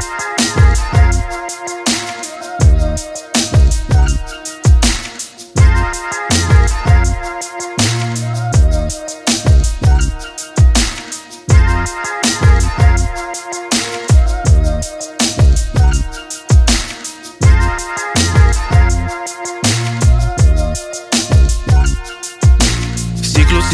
Thank you.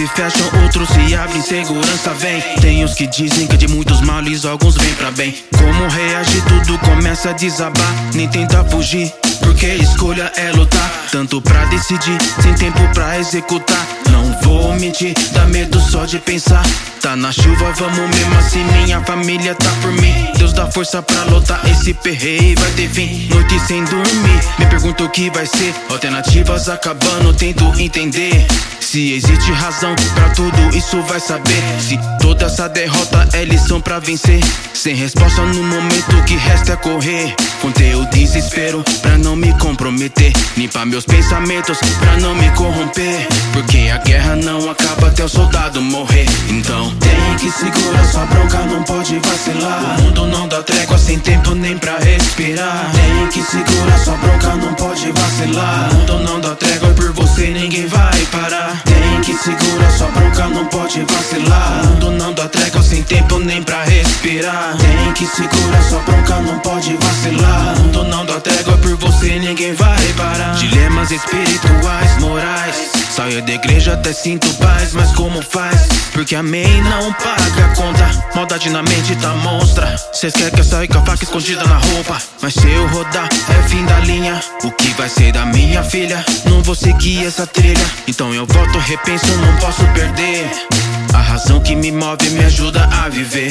Se fecham, outros se abrem, segurança vem. Tem os que dizem que de muitos males alguns vêm pra bem. Como reagir, tudo começa a desabar. Nem tenta fugir, porque escolha é lutar. Tanto pra decidir, sem tempo pra executar. Não vou mentir, dá medo só de pensar. Tá na chuva, vamos mesmo assim, minha família tá por mim. Deus dá força pra lutar, esse perreio vai ter fim. Noite sem dormir, me pergunto o que vai ser. Alternativas acabando, tento entender. Se existe razão pra tudo, isso vai saber. Se toda essa derrota é lição pra vencer. Sem resposta no momento que resta é correr. Contei o desespero pra não me comprometer. Limpar meus pensamentos pra não me corromper. Porque a guerra não acaba até o soldado morrer. Então tem que segurar sua bronca, não pode vacilar. O mundo não dá trégua sem tempo nem pra respirar. Tem que segurar sua bronca, não pode vacilar. O mundo não dá trégua por você, ninguém vai parar. Tem que segurar sua bronca, não pode vacilar. O mundo não dá trégua sem tempo nem pra respirar. Tem que segurar sua bronca, não pode vacilar. Ninguém vai parar. Dilemas espirituais, morais. Saio da igreja até sinto paz, mas como faz? Porque amém não paga a conta. Maldade na mente tá monstra. Cês querem que eu saia com a faca escondida na roupa. Mas se eu rodar, é fim da linha. O que vai ser da minha filha? Não vou seguir essa trilha. Então eu volto, repenso, não posso perder. A razão que me move me ajuda a viver.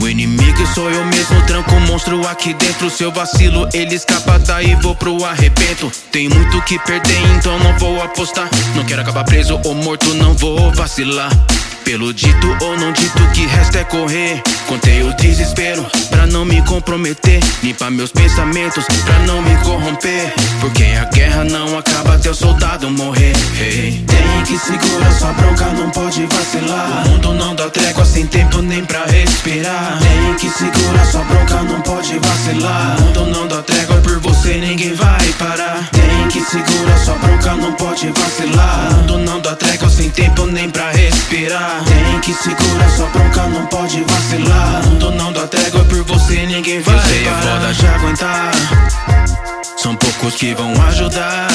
O inimigo sou eu mesmo, tranco um monstro aqui dentro. Seu vacilo, ele escapa daí, vou pro arrebento. Tenho muito que perder, então não vou apostar. Não quero acabar preso ou morto, não vou vacilar. Pelo dito ou não dito, que resta é correr. Contei o desespero pra não me comprometer. Limpar meus pensamentos pra não me corromper. Porque a guerra não acaba até o soldado morrer. Hey. Tem que segurar sua bronca, não pode vacilar. O mundo não dá trégua sem tempo nem pra respirar. Tem que segurar sua bronca, não pode vacilar. O mundo não dá trégua por você, ninguém vai parar. Tem que segurar sua bronca, não pode vacilar. O mundo não dá trégua sem tempo nem pra Tem que segurar sua bronca, não pode vacilar. O mundo não dá trégua por você, ninguém vai. Eu sei, é foda já aguentar. São poucos que vão ajudar.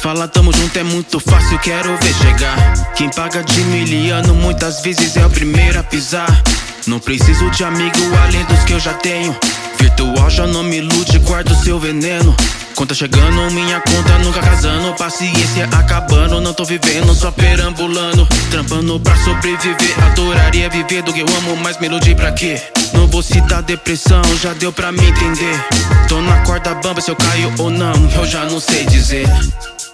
Fala tamo junto é muito fácil, quero ver chegar. Quem paga de miliano muitas vezes é o primeiro a pisar. Não preciso de amigo além dos que eu já tenho. Virtual já não me ilude, guardo seu veneno. Conta chegando, minha conta nunca casando. Paciência acabando, não tô vivendo, só perambulando. Trampando pra sobreviver, adoraria viver do que eu amo, mas me ilude pra quê? Não vou citar depressão, já deu pra me entender. Tô na corda bamba, se eu caio ou não, eu já não sei dizer.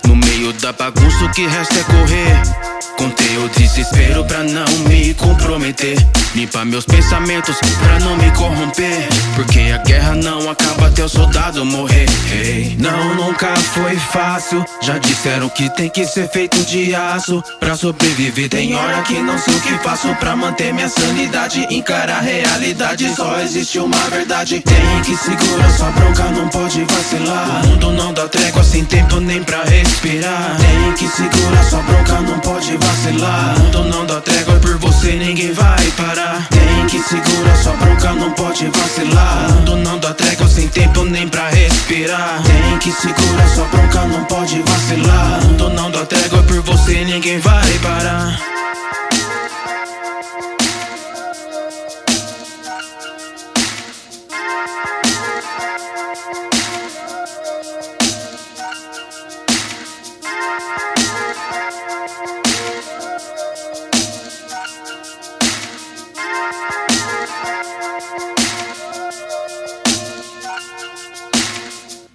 No meio da bagunça, o que resta é correr. Contei o desespero pra não me comprometer. Limpar meus pensamentos pra não me corromper. Porque a guerra não acaba até o soldado morrer. Hey. Não, nunca foi fácil. Já disseram que tem que ser feito de aço. Pra sobreviver, tem hora que não sei o que faço pra manter minha sanidade. Encarar a realidade, só existe uma verdade. Tem que segurar sua bronca, não pode vacilar. O mundo não dá trégua sem tempo nem pra respirar. Que segurar sua bronca, não pode vacilar. O mundo não dá trégua por você, ninguém vai parar. Tem que segurar sua bronca, não pode vacilar. O mundo não dá trégua sem tempo nem pra respirar. Tem que segurar sua bronca, não pode vacilar. O mundo não dá trégua por você, ninguém vai parar.